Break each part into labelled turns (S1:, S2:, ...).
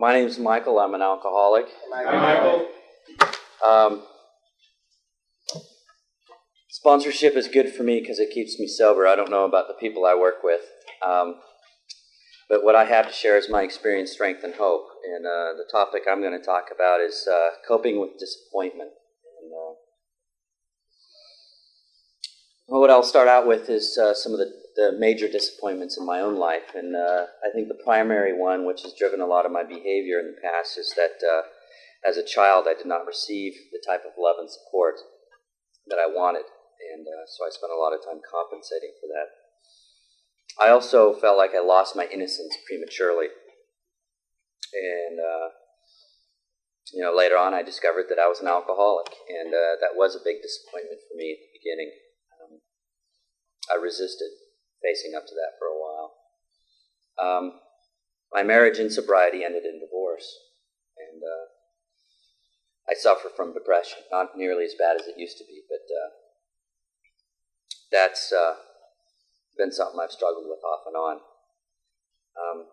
S1: My name is Michael. I'm an alcoholic.
S2: Michael.
S1: Um, sponsorship is good for me because it keeps me sober. I don't know about the people I work with. Um, but what I have to share is my experience, strength, and hope. And uh, the topic I'm going to talk about is uh, coping with disappointment. And, uh, well, what I'll start out with is uh, some of the, the major disappointments in my own life. And uh, I think the primary one, which has driven a lot of my behavior in the past, is that uh, as a child I did not receive the type of love and support that I wanted. And so I spent a lot of time compensating for that. I also felt like I lost my innocence prematurely. And, uh, you know, later on I discovered that I was an alcoholic, and uh, that was a big disappointment for me at the beginning. Um, I resisted facing up to that for a while. Um, my marriage and sobriety ended in divorce, and uh, I suffer from depression, not nearly as bad as it used to be, but uh, that's uh, been something I've struggled with off and on. Um,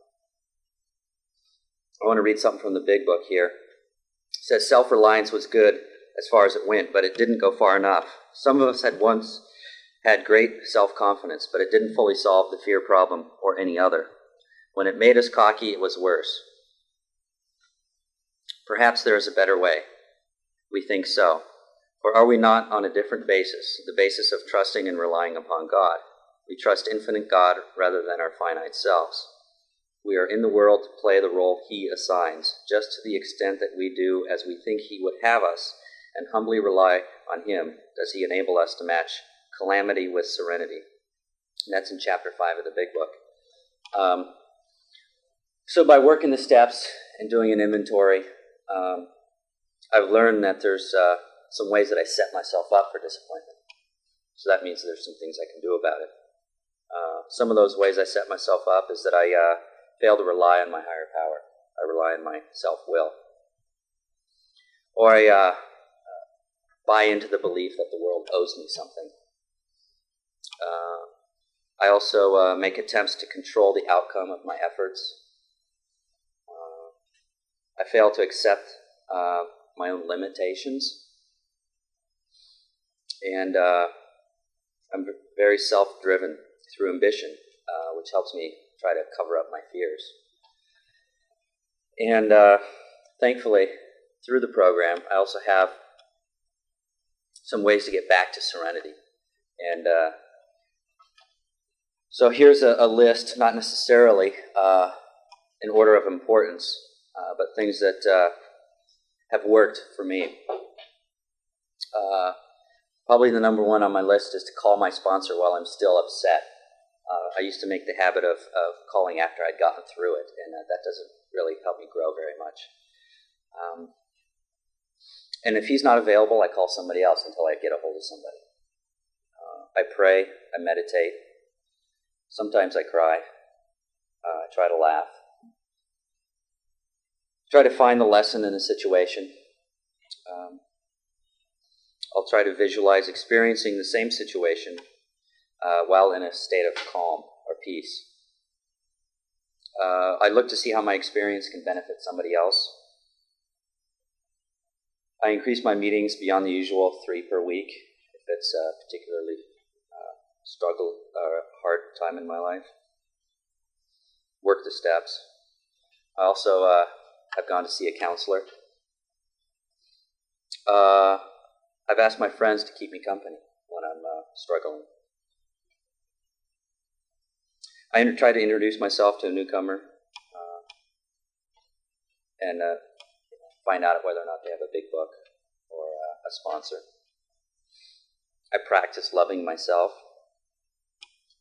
S1: I want to read something from the big book here. It says self reliance was good as far as it went, but it didn't go far enough. Some of us had once had great self confidence, but it didn't fully solve the fear problem or any other. When it made us cocky, it was worse. Perhaps there is a better way. We think so. Or are we not on a different basis, the basis of trusting and relying upon God? We trust infinite God rather than our finite selves. We are in the world to play the role He assigns, just to the extent that we do as we think He would have us, and humbly rely on Him does He enable us to match calamity with serenity. And that's in chapter 5 of the big book. Um, so, by working the steps and doing an inventory, um, I've learned that there's uh, some ways that I set myself up for disappointment. So that means there's some things I can do about it. Uh, some of those ways I set myself up is that I uh, fail to rely on my higher power. I rely on my self will. Or I uh, buy into the belief that the world owes me something. Uh, I also uh, make attempts to control the outcome of my efforts. I fail to accept my own limitations. And I'm very self driven through ambition, uh, which helps me try to cover up my fears. And uh, thankfully, through the program, I also have some ways to get back to serenity. And uh, so here's a, a, list, not necessarily uh, in order of importance, uh, but things that uh, have worked for me. Probably the number one on my list is to call my sponsor while I'm still upset. Uh, I used to make the habit of, of calling after I'd gotten through it, and uh, that doesn't really help me grow very much. Um, and if he's not available, I call somebody else until I get a hold of somebody. Uh, I pray, I meditate. Sometimes I cry. Uh, I try to laugh. Try to find the lesson in a situation. Um, I'll try to visualize experiencing the same situation uh, while in a state of calm or peace. Uh, I look to see how my experience can benefit somebody else. I increase my meetings beyond the usual three per week if it's a particularly uh, struggle or hard time in my life. Work the steps. I also uh, have gone to see a counselor. Uh, I've asked my friends to keep me company when I'm uh, struggling. I try to introduce myself to a newcomer uh, and uh, find out whether or not they have a big book or uh, a sponsor. I practice loving myself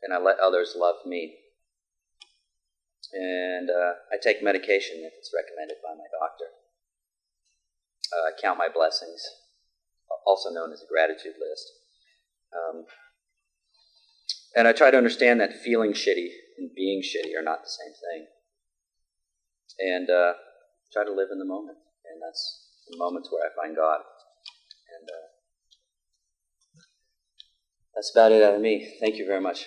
S1: and I let others love me. And uh, I take medication if it's recommended by my doctor. Uh, I count my blessings, also known as a gratitude list. Um, and I try to understand that feeling shitty and being shitty are not the same thing. And uh, try to live in the moment. And that's the moments where I find God. And uh, that's about it out of me. Thank you very much.